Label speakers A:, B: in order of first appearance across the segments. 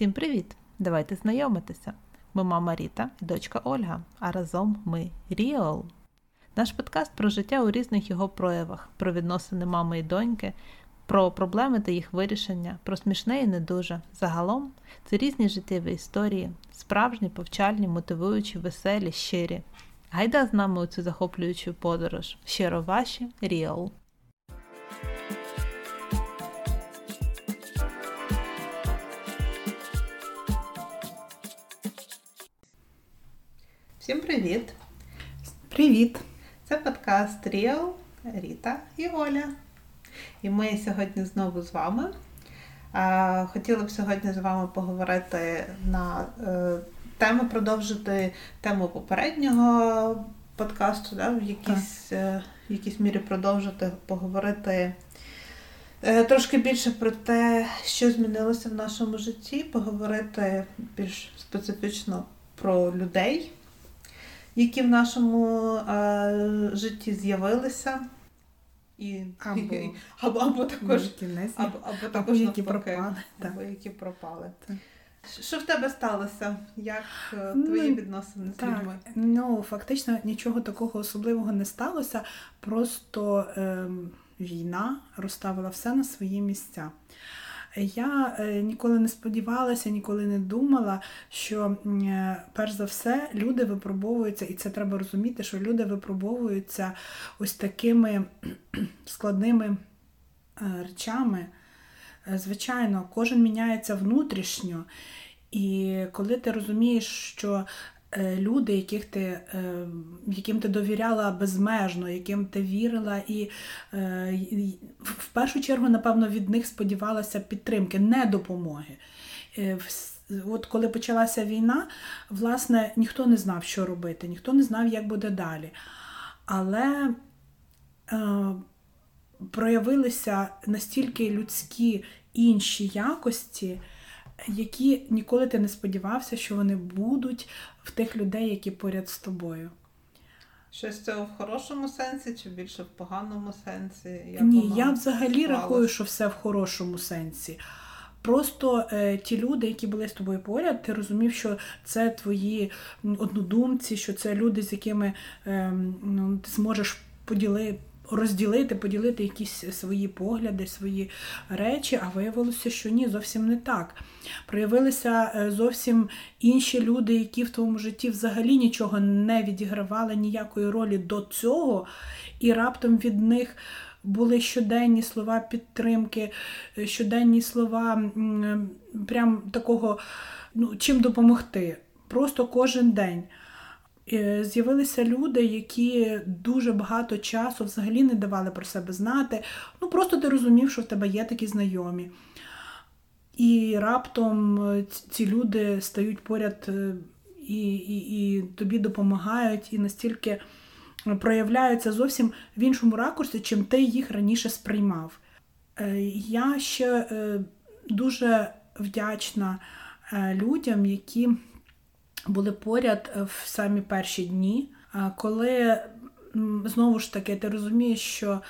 A: Всім привіт! Давайте знайомитися. Ми мама Ріта і дочка Ольга, а разом ми Ріол. Наш подкаст про життя у різних його проявах, про відносини мами і доньки, про проблеми та їх вирішення, про смішне і не дуже. Загалом це різні життєві історії, справжні, повчальні, мотивуючі, веселі, щирі. Гайда з нами у цю захоплюючу подорож. Щиро ваші Ріол. Привіт!
B: Привіт!
A: Це подкаст Ріал, Ріта і Оля. І ми сьогодні знову з вами. Хотіла б сьогодні з вами поговорити на е, тему, продовжити тему попереднього подкасту, да, в якійсь, е, в якійсь мірі продовжити поговорити. Е, трошки більше про те, що змінилося в нашому житті, поговорити більш специфічно про людей, які в нашому е, житті з'явилися. І,
B: Або,
A: або, або також
B: які не
A: або, або
B: або
A: також
B: які
A: навпаки,
B: пропали.
A: або які пропали.
B: Так.
A: Що в тебе сталося? Як е,
B: Ну,
A: твої відносини з
B: Так,
A: людьми?
B: ну фактично нічого такого особливого не сталося. Просто ем, війна розставила все на свої місця. Я е, ніколи не сподівалася, ніколи не думала, що е, перш за все люди випробовуються, і це треба розуміти, що люди випробовуються ось такими складними е, речами. Звичайно, кожен міняється внутрішньо, і коли ти розумієш, що люди, яких ти, яким ти довіряла безмежно, яким ти вірила, і першу чергу, напевно, від них сподівалася підтримки, не допомоги. Е, От коли почалася війна, власне, ніхто не знав, що робити, ніхто не знав, як буде далі. Але е, проявилися настільки людські інші якості, які ніколи ти не сподівався, що вони будуть в тих людей, які поряд з тобою.
A: Щось це в хорошому сенсі чи більше в поганому сенсі? Як
B: Ні, я взагалі
A: склалось?
B: рахую, що все в хорошому сенсі. Просто е, ті люди, які були з тобою поряд, ти розумів, що це твої однодумці, що це люди, з якими е, ну, ти зможеш поділи, розділити, поділити якісь свої погляди, свої речі, а виявилося, що ні, зовсім не так. Проявилися е, зовсім інші люди, які в твоєму житті взагалі нічого не відігравали ніякої ролі до цього, і раптом від них були щоденні слова підтримки, е, щоденні слова прям такого, ну, чим допомогти. Просто кожен день. Е, З'явилися люди, які дуже багато часу взагалі не давали про себе знати. Ну просто ти розумів, що в тебе є такі знайомі. І раптом е, ці люди стають поряд е, і, і, і тобі допомагають, і настільки проявляються зовсім в іншому ракурсі, чим ти їх раніше сприймав. Я ще дуже вдячна людям, які були поряд е, в самі перші дні, коли знову ж таки ти розумієш, що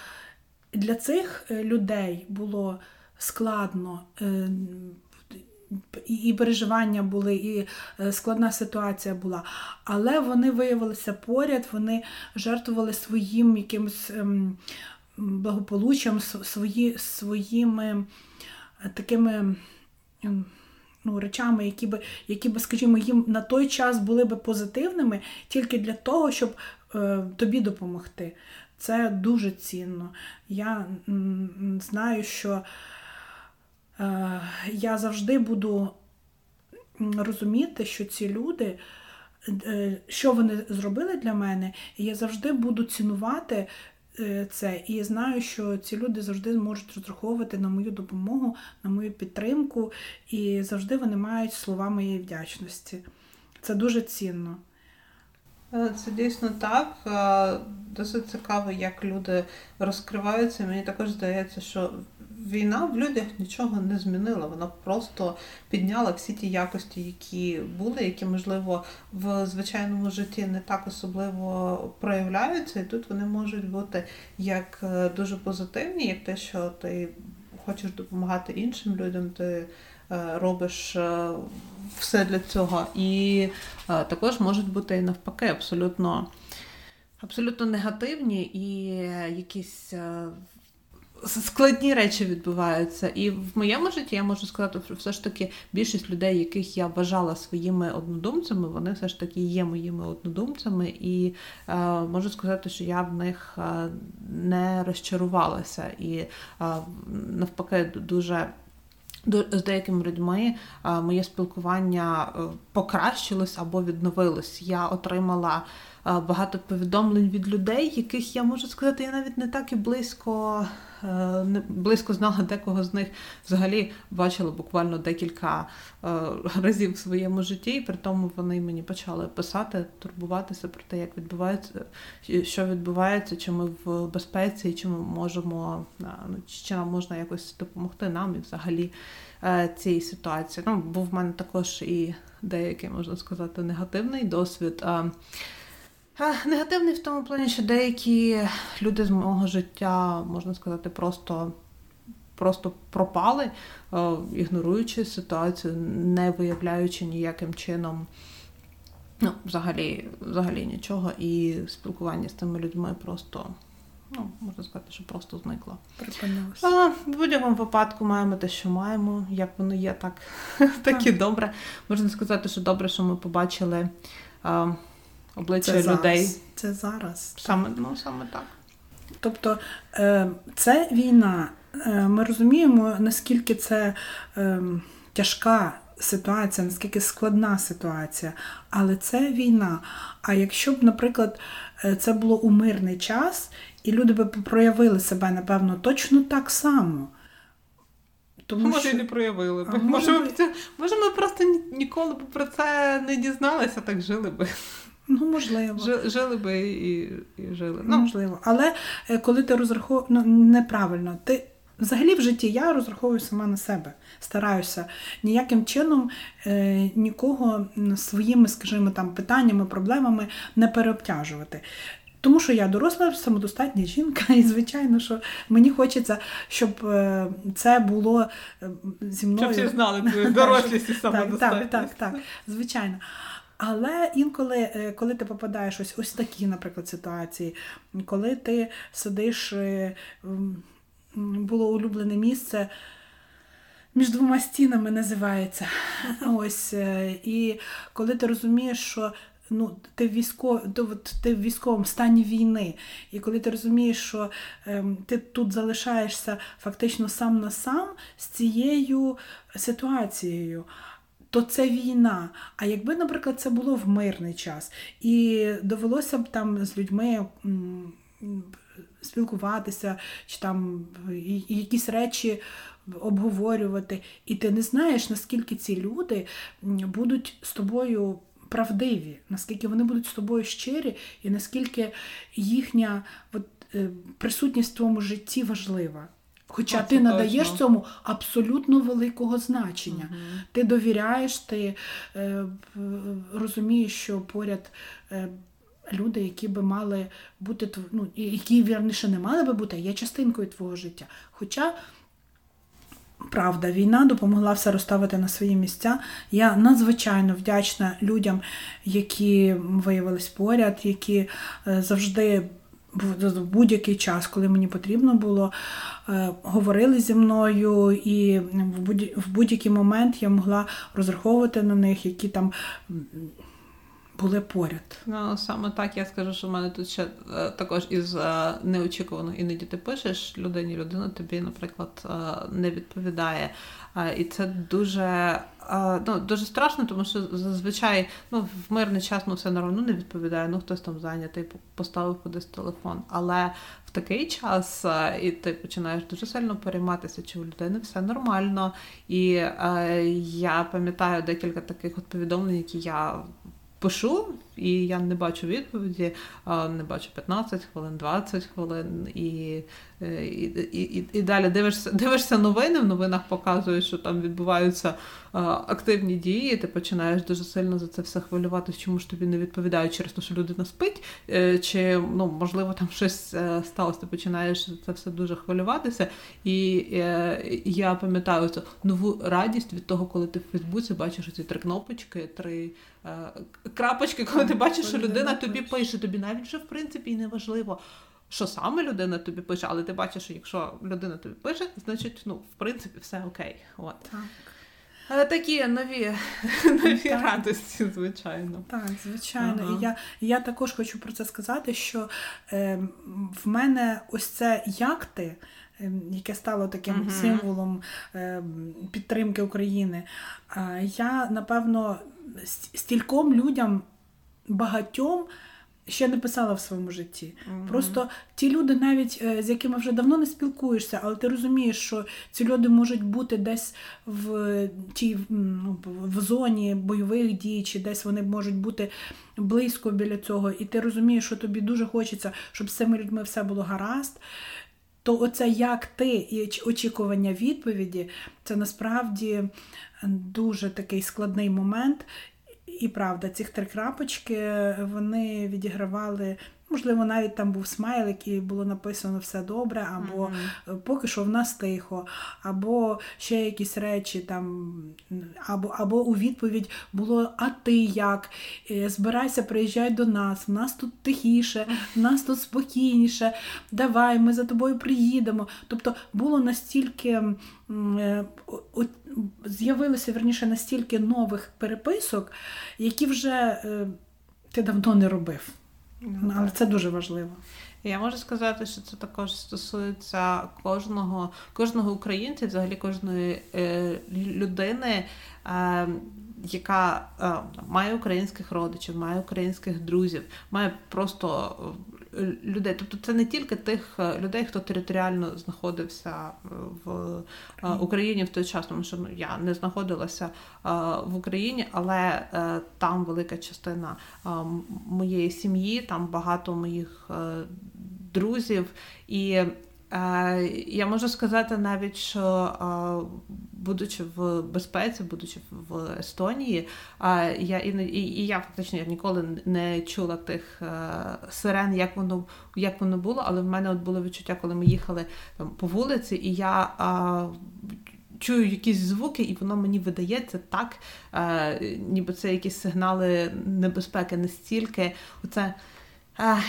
B: для цих е, людей було складно. е, І переживання були, і складна ситуація була. Але вони виявилися поряд, вони жертвували своїм якимось ем, благополуччям, свої, своїми такими ем, ну, речами, які би, які би, скажімо, їм на той час були би позитивними тільки для того, щоб е, тобі допомогти. Це дуже цінно. Я м, знаю, що е, я завжди буду розуміти, що ці люди, е, що вони зробили для мене, і я завжди буду цінувати це. І знаю, що ці люди завжди зможуть розраховувати на мою допомогу, на мою підтримку, і завжди вони мають слова моєї вдячності. Це дуже цінно.
A: Е, Це дійсно так. Е, Досить цікаво, як люди розкриваються. Мені також здається, що війна в людях нічого не змінила. Вона просто підняла всі ті якості, які були, які, можливо, в звичайному житті не так особливо проявляються, і тут вони можуть бути як е, дуже позитивні, як те, що ти хочеш допомагати іншим людям, ти робиш все для цього. І також можуть бути і навпаки абсолютно абсолютно негативні і якісь складні речі відбуваються. І в моєму житті я можу сказати, що все ж таки більшість людей, яких я вважала своїми однодумцями, вони все ж таки є моїми однодумцями, і е, можу сказати, що я в них е, не розчарувалася. І е, навпаки, дуже. З деякими людьми моє спілкування покращилось або відновилось. Я отримала багато повідомлень від людей, яких я можу сказати, я навіть не так і близько е, близько знала декого з них взагалі бачила буквально декілька е, разів в своєму житті, і при тому вони мені почали писати, турбуватися про те, як відбувається, що відбувається, чи ми в безпеці, чи ми можемо ну, чи нам можна якось допомогти нам і взагалі е, цій ситуації. Ну, був в мене також і деякий, можна сказати, негативний досвід. Негативний в тому плані, що деякі люди з мого життя, можна сказати, просто просто пропали, е, ігноруючи ситуацію, не виявляючи ніяким чином ну, взагалі, взагалі нічого. І спілкування з тими людьми просто. Ну, можна сказати, що просто зникло.
B: Припинилося.
A: В будь-якому випадку маємо те, що маємо. Як воно є, так так і добре. Можна сказати, що добре, що ми побачили а, обличчя
B: це
A: людей.
B: Зараз. Це зараз.
A: Саме ну, саме так.
B: Тобто е, це війна. Е, ми розуміємо, наскільки це е, тяжка ситуація, наскільки складна ситуація, але це війна. А якщо б, наприклад, це було у мирний час, і люди б проявили себе, напевно, точно так само.
A: Тому Може, що... і не проявили б. Може, може, ми, може, ми просто ніколи б про це не дізналися, так жили би.
B: Ну, можливо.
A: Жили би і і жили.
B: Ну, Можливо. Але е, коли ти розраховуєш, ну, неправильно, ти. Взагалі в житті я розраховую сама на себе, стараюся ніяким чином е, нікого своїми, скажімо, там питаннями, проблемами не переобтяжувати. Тому що я доросла, самодостатня жінка, і звичайно, що мені хочеться, щоб е, це було е, зі мною.
A: Щоб всі знали твою дорослість і самодостатність.
B: Так, так, так, так, звичайно. Але інколи, е, коли ти попадаєш ось ось такі, наприклад, ситуації, коли ти сидиш, е, було улюблене місце. Між двома стінами називається. Ось. Е, і коли ти розумієш, що ну, ти в військов... ти в військовому стані війни, і коли ти розумієш, що ем, ти тут залишаєшся фактично сам на сам з цією ситуацією то це війна. А якби, наприклад, це було в мирний час, і довелося б там з людьми. Спілкуватися, чи там якісь речі обговорювати, і ти не знаєш, наскільки ці люди будуть з тобою правдиві, наскільки вони будуть з тобою щирі, і наскільки їхня от, е, присутність в твоєму житті важлива. Хоча ти надаєш точно. цьому абсолютно великого значення. Угу. Ти довіряєш, ти е, розумієш, що поряд е, люди, які би мали бути ну, які вірніше не мали би бути, є частинкою твого життя. Хоча. Правда, війна допомогла все розставити на свої місця. Я надзвичайно вдячна людям, які виявились поряд, які е, завжди в будь-який час, коли мені потрібно було, е, говорили зі мною, і в будь-який момент я могла розраховувати на них, які там. Були поряд.
A: Ну, саме так я скажу, що в мене тут ще е, також із е, неочікувано іноді ти пишеш людині, людина тобі, наприклад, не відповідає. І це дуже ну, дуже страшно, тому що зазвичай ну, в мирний час ну, все ну, не відповідає, ну хтось там зайнятий, поставив кудись телефон. Але в такий час і ти починаєш дуже сильно перейматися, чи у людини все нормально. І е, я пам'ятаю декілька таких от повідомлень, які я пишу, і я не бачу відповіді, не бачу 15 хвилин, 20 хвилин, і і, і, і далі дивишся дивишся новини. В новинах показують, що там відбуваються активні дії. Ти починаєш дуже сильно за це все хвилюватися, чому ж тобі не відповідають через те, що людина спить, е, чи ну можливо там щось е, сталося. Ти починаєш за це все дуже хвилюватися. І я пам'ятаю цю нову радість від того, коли ти в Фейсбуці бачиш ці три кнопочки, три крапочки, коли ти бачиш, що людина тобі пише, тобі навіть вже в принципі і не важливо. Що саме людина тобі пише, але ти бачиш, що якщо людина тобі пише, значить, ну, в принципі, все окей. От. Так. Але такі нові нові так. радості, звичайно.
B: Так, звичайно. Ага. І я я також хочу про це сказати, що е, в мене ось це як ти, е, яке стало таким угу. символом е, підтримки України. Е, я, напевно, стільком людям багатьом ще не писала в своєму житті. mm Просто ті люди, навіть е, з якими вже давно не спілкуєшся, але ти розумієш, що ці люди можуть бути десь в тій ну, в зоні бойових дій, чи десь вони можуть бути близько біля цього, і ти розумієш, що тобі дуже хочеться, щоб з цими людьми все було гаразд. То оце як ти і очікування відповіді, це насправді дуже такий складний момент. І правда, ці три крапочки вони відігравали Можливо, навіть там був смайлик і було написано все добре, або mm-hmm. поки що в нас тихо, або ще якісь речі там, або або у відповідь було А ти як? Е, збирайся, приїжджай до нас, в нас тут тихіше, в нас тут спокійніше, давай, ми за тобою приїдемо. Тобто було настільки е, з'явилося верніше настільки нових переписок, які вже ти давно не робив. Ну, Але це дуже важливо.
A: Я можу сказати, що це також стосується кожного кожного українця, взагалі кожної е, людини, е, яка е, має українських родичів, має українських друзів, має просто людей. Тобто це не тільки тих е, людей, хто територіально знаходився е, в е, Україні в той час, тому що ну, я не знаходилася в Україні, але там велика частина моєї сім'ї, там багато моїх друзів і. Я можу сказати навіть, що будучи в безпеці, будучи в Естонії, я і і я фактично я ніколи не чула тих сирен, як воно як воно було, але в мене от було відчуття, коли ми їхали там по вулиці, і я. Чую якісь звуки, і воно мені видається так, е, ніби це якісь сигнали небезпеки настільки. Оце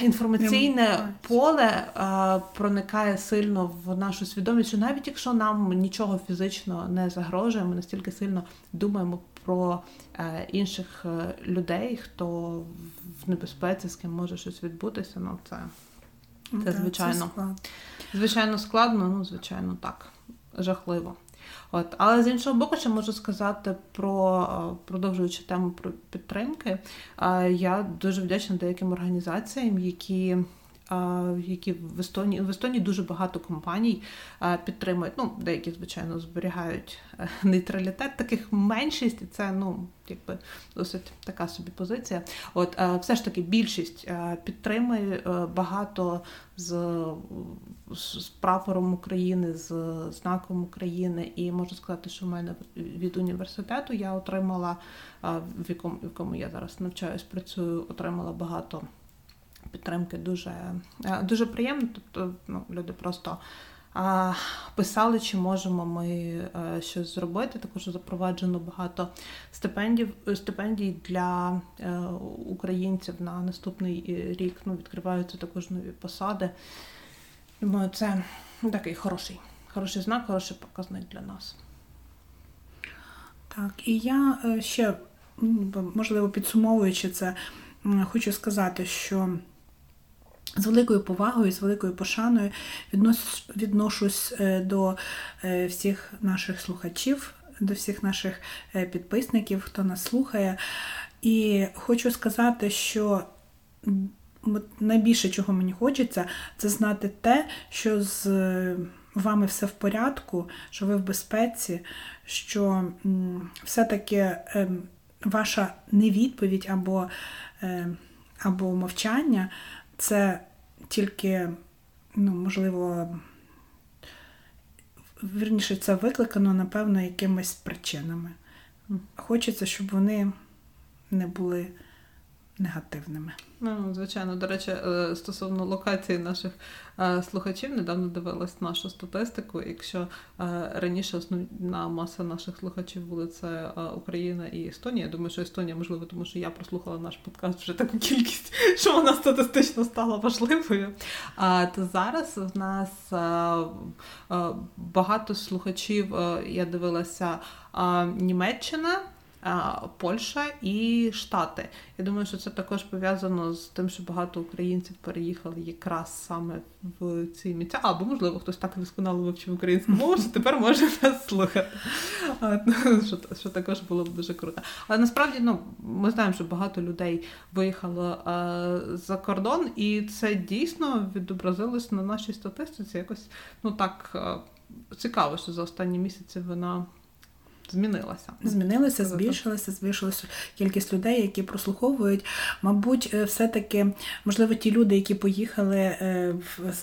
A: інформаційне поле проникає сильно в нашу свідомість, що навіть якщо нам нічого фізично не загрожує, ми настільки сильно думаємо про е, інших е, людей, хто в небезпеці, з ким може щось відбутися. Ну це, це звичайно звичайно складно, ну звичайно так. Жахливо. От. Але з іншого боку, ще можу сказати про е, продовжуючи тему про підтримки. Е, я дуже вдячна деяким організаціям, які які в Естонії в Естонії дуже багато компаній підтримують. Ну, деякі, звичайно, зберігають е, нейтралітет, таких меншість, і це ну, якби досить така собі позиція. От все ж таки більшість підтримує е, багато з, з прапором України, з знаком України. І можу сказати, що в мене від університету я отримала, в якому в якому я зараз навчаюсь, працюю, отримала багато підтримки дуже е, дуже приємно. Тобто ну, люди просто а, писали, чи можемо ми е, щось зробити. Також запроваджено багато стипендій стипендій для е, українців на наступний рік. Ну, Відкриваються також нові посади. Думаю, це такий хороший, хороший знак, хороший показник для нас.
B: Так, і я ще, можливо, підсумовуючи це, хочу сказати, що з великою повагою, з великою пошаною відношусь е, до е, всіх наших слухачів, до всіх наших е, підписників, хто нас слухає. І хочу сказати, що найбільше, чого мені хочеться, це знати те, що з вами все в порядку, що ви в безпеці, що все-таки ем, ваша невідповідь або, е, або мовчання це тільки, ну, можливо, вірніше, це викликано, напевно, якимись причинами. Хочеться, щоб вони не були негативними.
A: Ну, звичайно, до речі, е, стосовно локації наших е, слухачів, недавно дивилась нашу статистику. Якщо е, раніше основна маса наших слухачів були це Україна і Естонія, я думаю, що Естонія можливо, тому що я прослухала наш подкаст вже таку кількість, що вона статистично стала важливою. А то зараз в нас багато слухачів, я дивилася Німеччина. Польща і Штати. Я думаю, що це також пов'язано з тим, що багато українців переїхали якраз саме в ці місця. Або, можливо, хтось так досконало вивчив українську мову, що тепер може нас слухати. Що, що також було б дуже круто. Але насправді ну, ми знаємо, що багато людей виїхало за кордон, і це дійсно відобразилось на нашій статистиці. Якось ну так цікаво, що за останні місяці вона змінилася.
B: Змінилася, збільшилася, збільшилася кількість людей, які прослуховують. Мабуть, е, все-таки, можливо, ті люди, які поїхали е,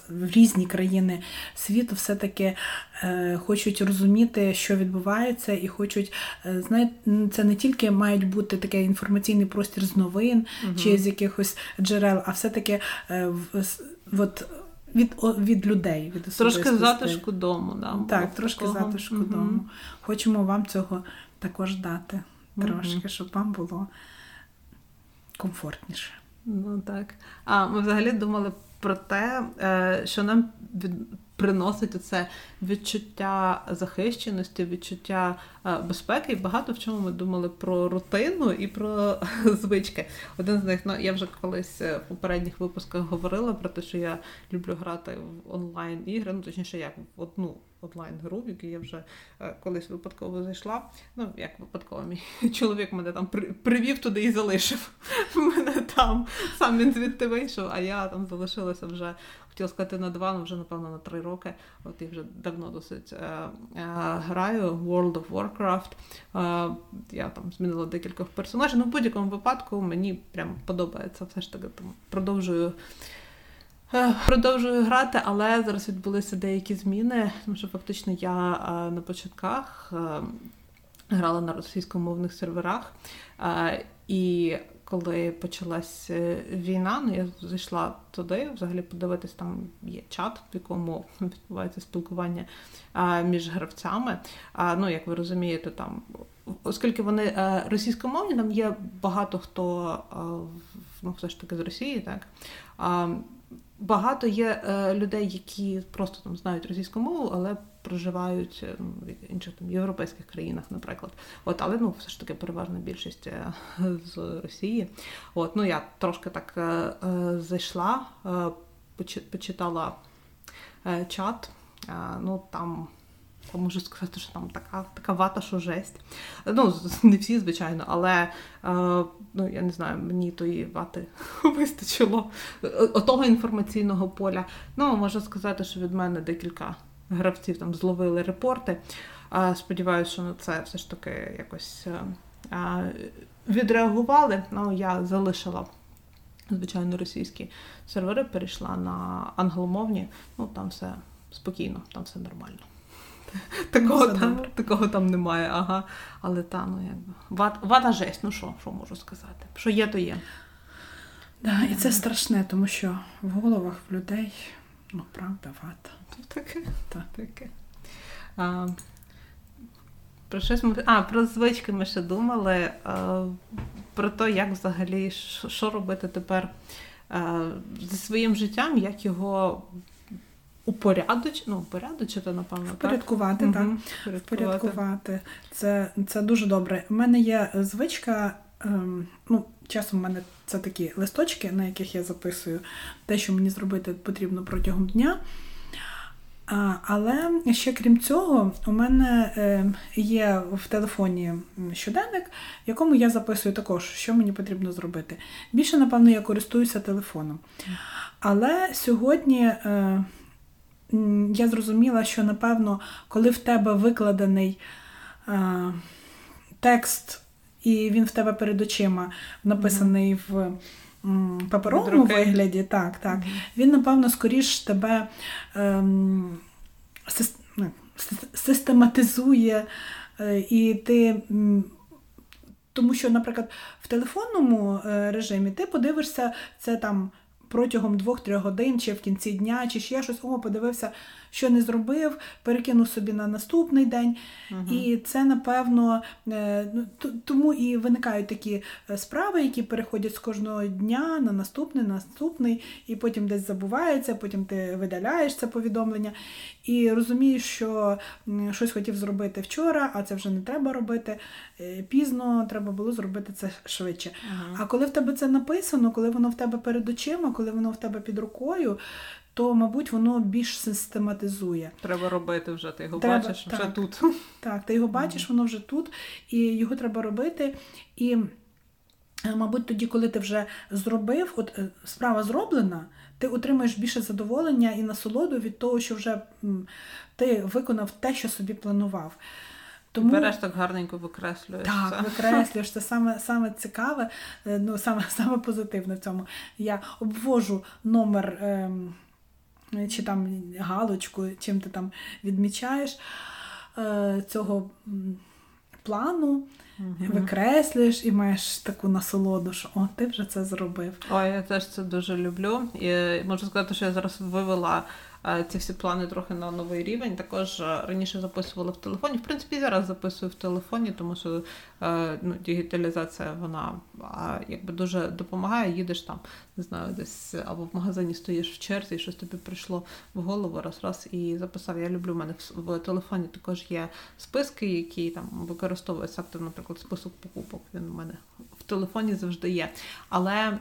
B: в різні країни світу, все-таки е, хочуть розуміти, що відбувається, і хочуть знаєте, це не тільки мають бути такий інформаційний простір з новин угу. чи з якихось джерел, а все-таки от від від людей. від
A: Трошки затишку дому. Да,
B: Так, трошки такого. затишку угу. дому. Хочемо вам цього також дати. Трошки, угу. щоб вам було комфортніше.
A: Ну так. А ми взагалі думали про те, е, що нам від приносить оце відчуття захищеності, відчуття е, безпеки. І багато в чому ми думали про рутину і про звички. Один з них, ну я вже колись е, в попередніх випусках говорила про те, що я люблю грати в онлайн ігри, ну точніше, як в одну онлайн-гру, в яку я вже е, колись випадково зайшла. Ну, як випадково, мій чоловік мене там привів туди і залишив. Мене там сам він звідти вийшов, а я там залишилася вже, хотіла сказати, на два, ну вже, напевно, на три роки. От я вже давно досить е, е, граю World of Warcraft. Е, я там змінила декількох персонажів. Ну, в будь-якому випадку мені прям подобається. Все ж таки там продовжую. Е, продовжую грати, але зараз відбулися деякі зміни, тому що фактично я е, на початках е, грала на російськомовних серверах. І коли почалась війна, ну я зайшла туди, взагалі подивитись, там є чат, в якому відбувається спілкування між гравцями. Ну, як ви розумієте, там, оскільки вони російськомовні, там є багато хто ну, все ж таки з Росії, так. Багато є е, людей, які просто там знають російську мову, але проживають е, ну, в інших там європейських країнах, наприклад. От, але ну все ж таки переважна більшість е, з Росії. От, ну я трошки так е, е зайшла, е, почитала чат. Ну там я можу сказати, що там така така вата, що жесть. Ну, не всі, звичайно, але е, ну, я не знаю, мені тої вати вистачило отого інформаційного поля. Ну, можу сказати, що від мене декілька гравців там зловили репорти. Сподіваюся, що на це все ж таки якось е, відреагували. Ну, я залишила. Звичайно, російські сервери перейшла на англомовні, ну там все спокійно, там все нормально. Такого ну, там такого там немає, ага. Але та, ну якби. Ват, вата жесть, ну що, що можу сказати? Що є, то є.
B: Да, І це страшне, тому що в головах в людей, ну, правда, вата.
A: Таке. Так. Таке. А, про щось ми... А, про звички ми ще думали. А, про те, як взагалі, що робити тепер а, зі своїм життям, як його упорядочити, ну, упорядочити, напевно.
B: Впорядкувати, так. так. Угу. Впорядкувати. Це це дуже добре. У мене є звичка, ем, ну, часом в мене це такі листочки, на яких я записую те, що мені зробити потрібно протягом дня. А, Але ще крім цього, у мене е, є в телефоні щоденник, в якому я записую також, що мені потрібно зробити. Більше, напевно, я користуюся телефоном. Але сьогодні е, я зрозуміла, що напевно, коли в тебе викладений е, текст і він в тебе перед очима написаний в паперовому вигляді, так, так. Він, напевно, скоріш тебе ем, систематизує, е, і ти. Тому що, наприклад, в телефонному е, режимі ти подивишся це там протягом 2-3 годин, чи в кінці дня, чи ще щось, о, подивився, що не зробив, перекинув собі на наступний день. Угу. І це, напевно, е, ну, тому і виникають такі е, справи, які переходять з кожного дня на наступний, на наступний, і потім десь забувається, потім ти видаляєш це повідомлення і розумієш, що щось хотів зробити вчора, а це вже не треба робити. Е, пізно треба було зробити це швидше. Ага. А коли в тебе це написано, коли воно в тебе перед очима, коли воно в тебе під рукою, то, мабуть, воно більш систематизує.
A: Треба робити вже, ти його треба, бачиш так, вже тут.
B: Так, ти його бачиш, воно вже тут, і його треба робити. І, е, мабуть, тоді, коли ти вже зробив, от е, справа зроблена, ти отримаєш більше задоволення і насолоду від того, що вже ти виконав те, що собі планував.
A: Тому... Береш так гарненько викреслюєш.
B: Так,
A: це.
B: викреслюєш. Це саме саме цікаве, е, ну саме саме позитивне в цьому. Я обвожу номер ем, чи там галочку, чим ти там відмічаєш е, цього плану. Угу. Викреслюєш і маєш таку насолоду, що о, ти вже це зробив.
A: Ой, я теж це дуже люблю. І можу сказати, що я зараз вивела Е, ці всі плани трохи на новий рівень. Також е, раніше записувала в телефоні. В принципі, зараз записую в телефоні, тому що е, ну, дігіталізація вона якби дуже допомагає. Їдеш там, не знаю, десь або в магазині стоїш в черзі, і щось тобі прийшло в голову раз раз і записав. Я люблю в мене в телефоні також є списки, які там використовуються активно, наприклад, список покупок. Він у мене в телефоні завжди є. Але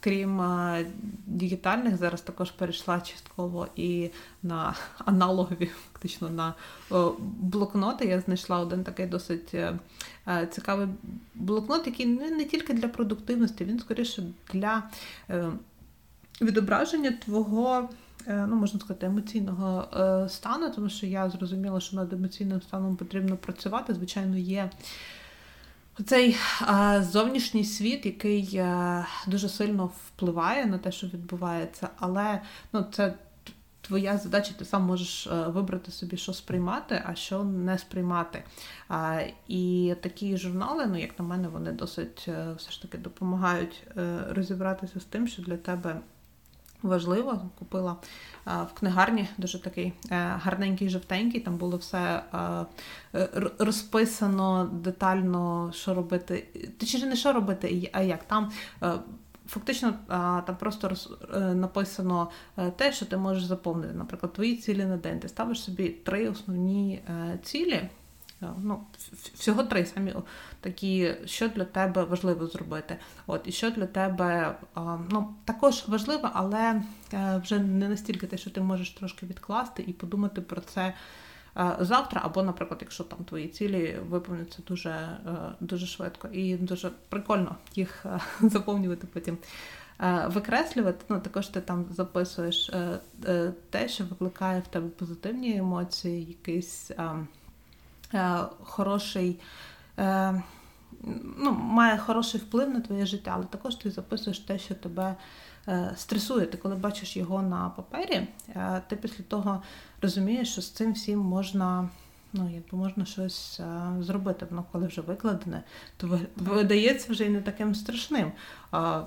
A: крім е, дігітальних, зараз також перейшла частково і на аналогові, фактично на блокноти. Я знайшла один такий досить е, е, цікавий блокнот, який не, тільки для продуктивності, він скоріше для відображення твого. Ну, можна сказати, емоційного стану, тому що я зрозуміла, що над емоційним станом потрібно працювати. Звичайно, є Оцей а, зовнішній світ, який дуже сильно впливає на те, що відбувається, але ну, це твоя задача, ти сам можеш вибрати собі, що сприймати, а що не сприймати. І такі журнали, ну, як на мене, вони досить е, все ж таки допомагають е, розібратися з тим, що для тебе важливо. Купила в книгарні дуже такий е, гарненький, жовтенький. Там було все е, розписано детально, що робити. Точніше, не що робити, а як там. Е, фактично там просто роз, написано те, що ти можеш заповнити. Наприклад, твої цілі на день. Ти ставиш собі три основні цілі. Ну, Всього три самі такі, що для тебе важливо зробити. От, І що для тебе ну, також важливо, але е, вже не настільки те, що ти можеш трошки відкласти і подумати про це е, завтра, або, наприклад, якщо там твої цілі виповнюються дуже, е, дуже швидко. І дуже прикольно їх заповнювати потім. Викреслювати, ну також ти там записуєш те, що викликає в тебе позитивні емоції, якийсь хороший ну, має хороший вплив на твоє життя, але також ти записуєш те, що тебе е, стресує. Ти коли бачиш його на папері, е, ти після того розумієш, що з цим всім можна. Ну, якби можна щось а, е, зробити, воно коли вже викладене, то видається вже і не таким страшним. А,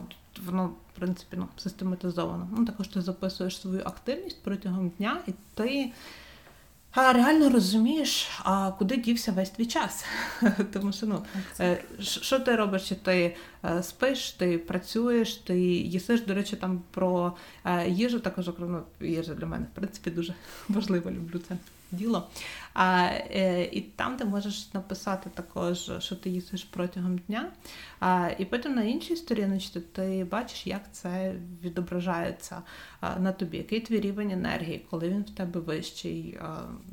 A: Воно, в принципі, ну, систематизовано. Ну, Також ти записуєш свою активність протягом дня, і ти реально розумієш, а куди дівся весь твій час. Тому що ну, е, що ти робиш? Чи ти е, спиш, ти працюєш, ти їсиш, до речі, там про е, їжу також окремо їжа для мене, в принципі, дуже важливо, люблю це діло. А, е, І там ти можеш написати також, що ти їсиш протягом дня. А, І потім на іншій сторіночці ти бачиш, як це відображається на тобі, який твій рівень енергії, коли він в тебе вищий,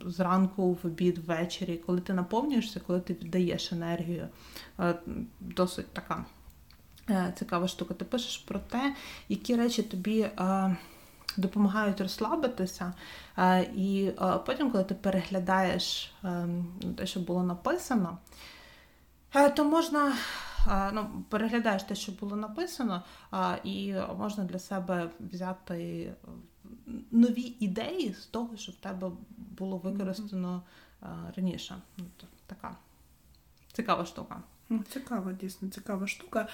A: зранку, в обід, ввечері, коли ти наповнюєшся, коли ти віддаєш енергію. Досить така. Е, цікава штука. Ти пишеш про те, які речі тобі допомагають розслабитися. Е, і е, потім, коли ти переглядаєш ем, те, що було написано, То можна ну, переглядаєш те, що було написано, і можна для себе взяти нові ідеї з того, що в тебе було використано раніше. Ну, така цікава штука.
B: Ну, цікава, дійсно, цікава штука.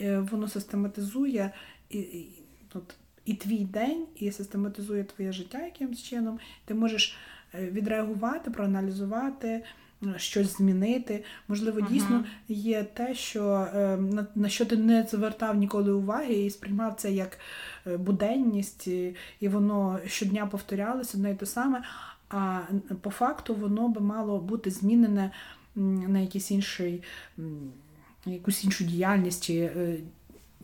B: Е, воно систематизує і, і, от, і твій день, і систематизує твоє життя якимось чином. Ти можеш е, відреагувати, проаналізувати. Щось змінити. Можливо, uh-huh. дійсно є те, що е, на, на що ти не звертав ніколи уваги і сприймав це як буденність, і, і воно щодня повторялося одне й те саме. А по факту воно би мало бути змінене на якийсь інший, якусь іншу діяльність, чи, е,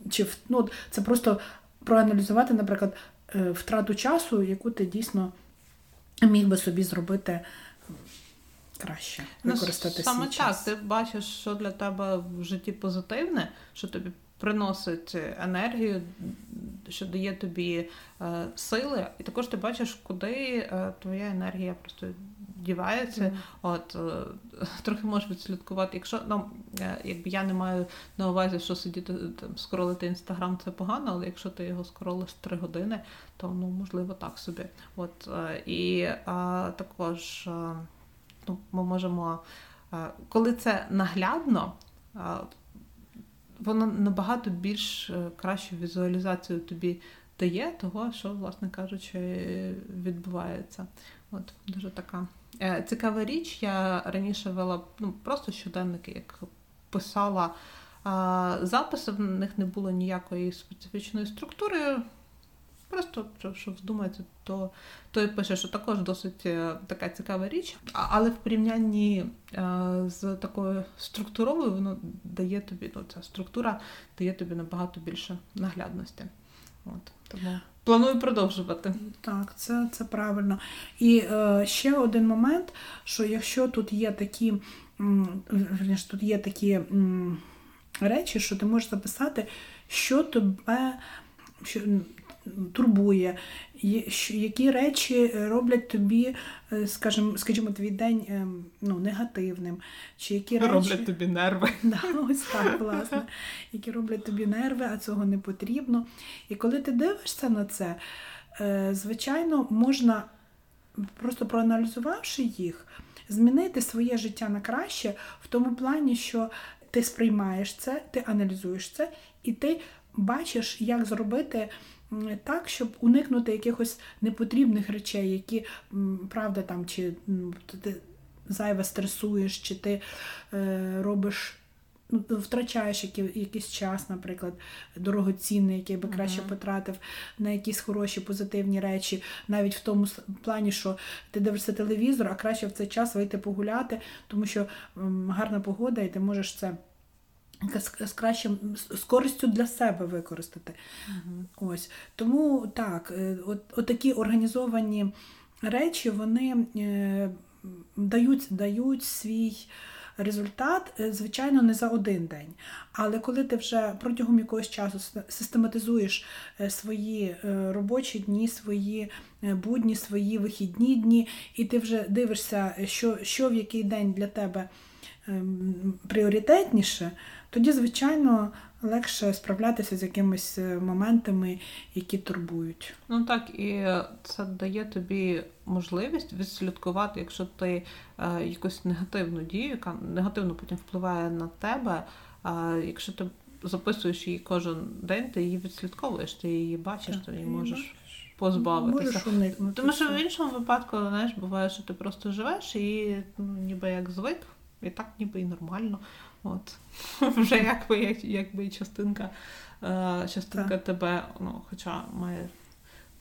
B: чи ну, це просто проаналізувати, наприклад, е, втрату часу, яку ти дійсно міг би собі зробити. Краще
A: ну, використати ну, саме свій так. Ти бачиш, що для тебе в житті позитивне, що тобі приносить енергію, що дає тобі е, сили, і також ти бачиш, куди е, твоя енергія просто дівається. Mm. От е, трохи можеш відслідкувати. Якщо ну, е, якби я не маю на увазі, що сидіти там скролити інстаграм, це погано, але якщо ти його скролиш три години, то ну можливо так собі. От е, і також ну, ми можемо, коли це наглядно. Воно набагато більш кращу візуалізацію тобі дає того, що, власне кажучи, відбувається. От дуже така Е, цікава річ, я раніше вела ну, просто щоденники, як писала записи, в них не було ніякої специфічної структури. Просто що вздумається, то то і пише, що також досить е, така цікава річ. Але в порівнянні е, з такою структуровою воно дає тобі, ну ця структура дає тобі набагато більше наглядності. От, Тому Планую продовжувати.
B: Так, це це правильно. І е, ще один момент: що якщо тут є такі верніше, тут є такі м, речі, що ти можеш записати, що тебе що, турбує, які речі роблять тобі, е, скажімо, скажімо, твій день е, ну, негативним, чи які речі...
A: роблять тобі нерви.
B: Да, Ось так, власне, які роблять тобі нерви, а цього не потрібно. І коли ти дивишся на це, е, звичайно, можна, просто проаналізувавши їх, змінити своє життя на краще в тому плані, що ти сприймаєш це, ти аналізуєш це, і ти бачиш, як зробити так, щоб уникнути якихось непотрібних речей, які, правда, там, чи ти зайве стресуєш, чи ти е, робиш. Ну, втрачаєш якийсь час, наприклад, дорогоцінний, який би краще uh-huh. потратив на якісь хороші позитивні речі, навіть в тому плані, що ти дивишся телевізор, а краще в цей час вийти погуляти, тому що гарна погода, і ти можеш це з кращим з користю для себе використати. Угу. Ось. Тому так, е, от, от такі організовані речі, вони е, дають, дають свій. Результат, е, звичайно, не за один день. Але коли ти вже протягом якогось часу систематизуєш свої робочі дні, свої будні, свої вихідні дні, і ти вже дивишся, що що в який день для тебе пріоритетніше, тоді, звичайно, легше справлятися з якимись е, моментами, які турбують.
A: Ну так, і це дає тобі можливість відслідкувати, якщо ти е, якусь негативну дію, яка негативно потім впливає на тебе. Е, якщо ти записуєш її кожен день, ти її відслідковуєш, ти її бачиш, так, ти її можеш. Позбавитися.
B: Можеш
A: Тому що в іншому випадку, знаєш, буває, що ти просто живеш і ну, ніби як звик, і так ніби і нормально. От. Вже якби як, якби частинка е, частинка так. тебе, ну, хоча має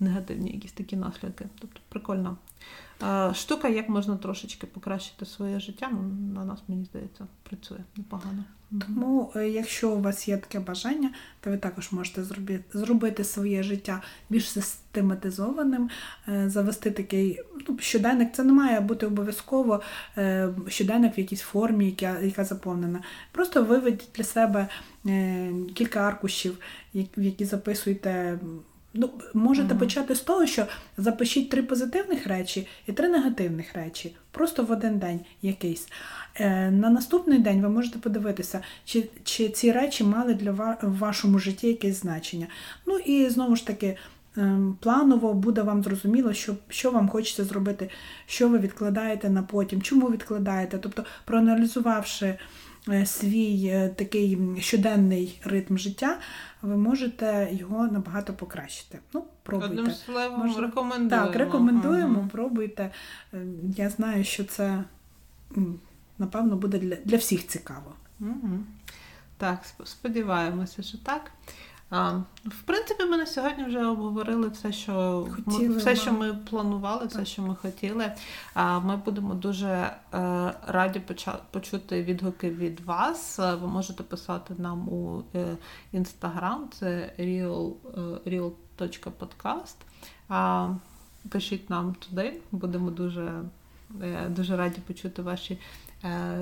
A: негативні якісь такі наслідки. Тобто прикольно. Е, штука, як можна трошечки покращити своє життя, ну, на нас, мені здається, працює непогано.
B: Тому, е, якщо у вас є таке бажання, то ви також можете зробити зробити своє життя більш систематизованим, е, завести такий ну, щоденник. Це не має бути обов'язково щоденник в якійсь формі, яка яка заповнена. Просто виведіть для себе кілька аркушів, в які записуєте Ну, можете
A: Мгм.
B: почати з того, що запишіть три позитивних речі і три негативних речі, просто в один день якийсь. Е, На наступний день ви можете подивитися, чи, чи ці речі мали для ва- в вашому житті якесь значення. Ну і знову ж таки, ем, планово буде вам зрозуміло, що, що вам хочеться зробити, що ви відкладаєте на потім, чому відкладаєте. Тобто, проаналізувавши е, свій е, такий щоденний ритм життя, ви можете його набагато покращити. Ну, пробуйте.
A: Одним словом,
B: Можна-
A: рекомендуємо.
B: Так, рекомендуємо,
A: ага.
B: пробуйте. Е, Я знаю, що це напевно буде для, для всіх цікаво.
A: Угу. Так, сподіваємося, що так. А, в принципі, ми на сьогодні вже обговорили все, що
B: Хотіли,
A: ми, все, що ми планували, все, що ми хотіли. А, ми будемо дуже е, раді почути відгуки від вас. Е, Ви можете писати нам у інстаграм, це real, е, real.podcast. А, пишіть нам туди, будемо дуже, е, дуже раді почути ваші е,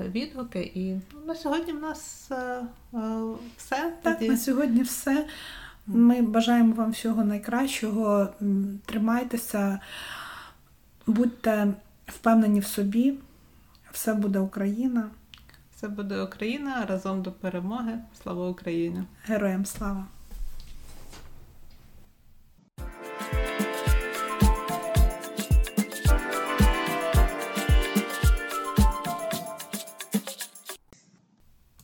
A: відгуки. І ну, на сьогодні в нас е, е, все.
B: Так, на сьогодні все. Ми бажаємо вам всього найкращого. Тримайтеся, будьте впевнені в собі. Все буде Україна.
A: Все буде Україна разом до перемоги. Слава Україні!
B: Героям слава!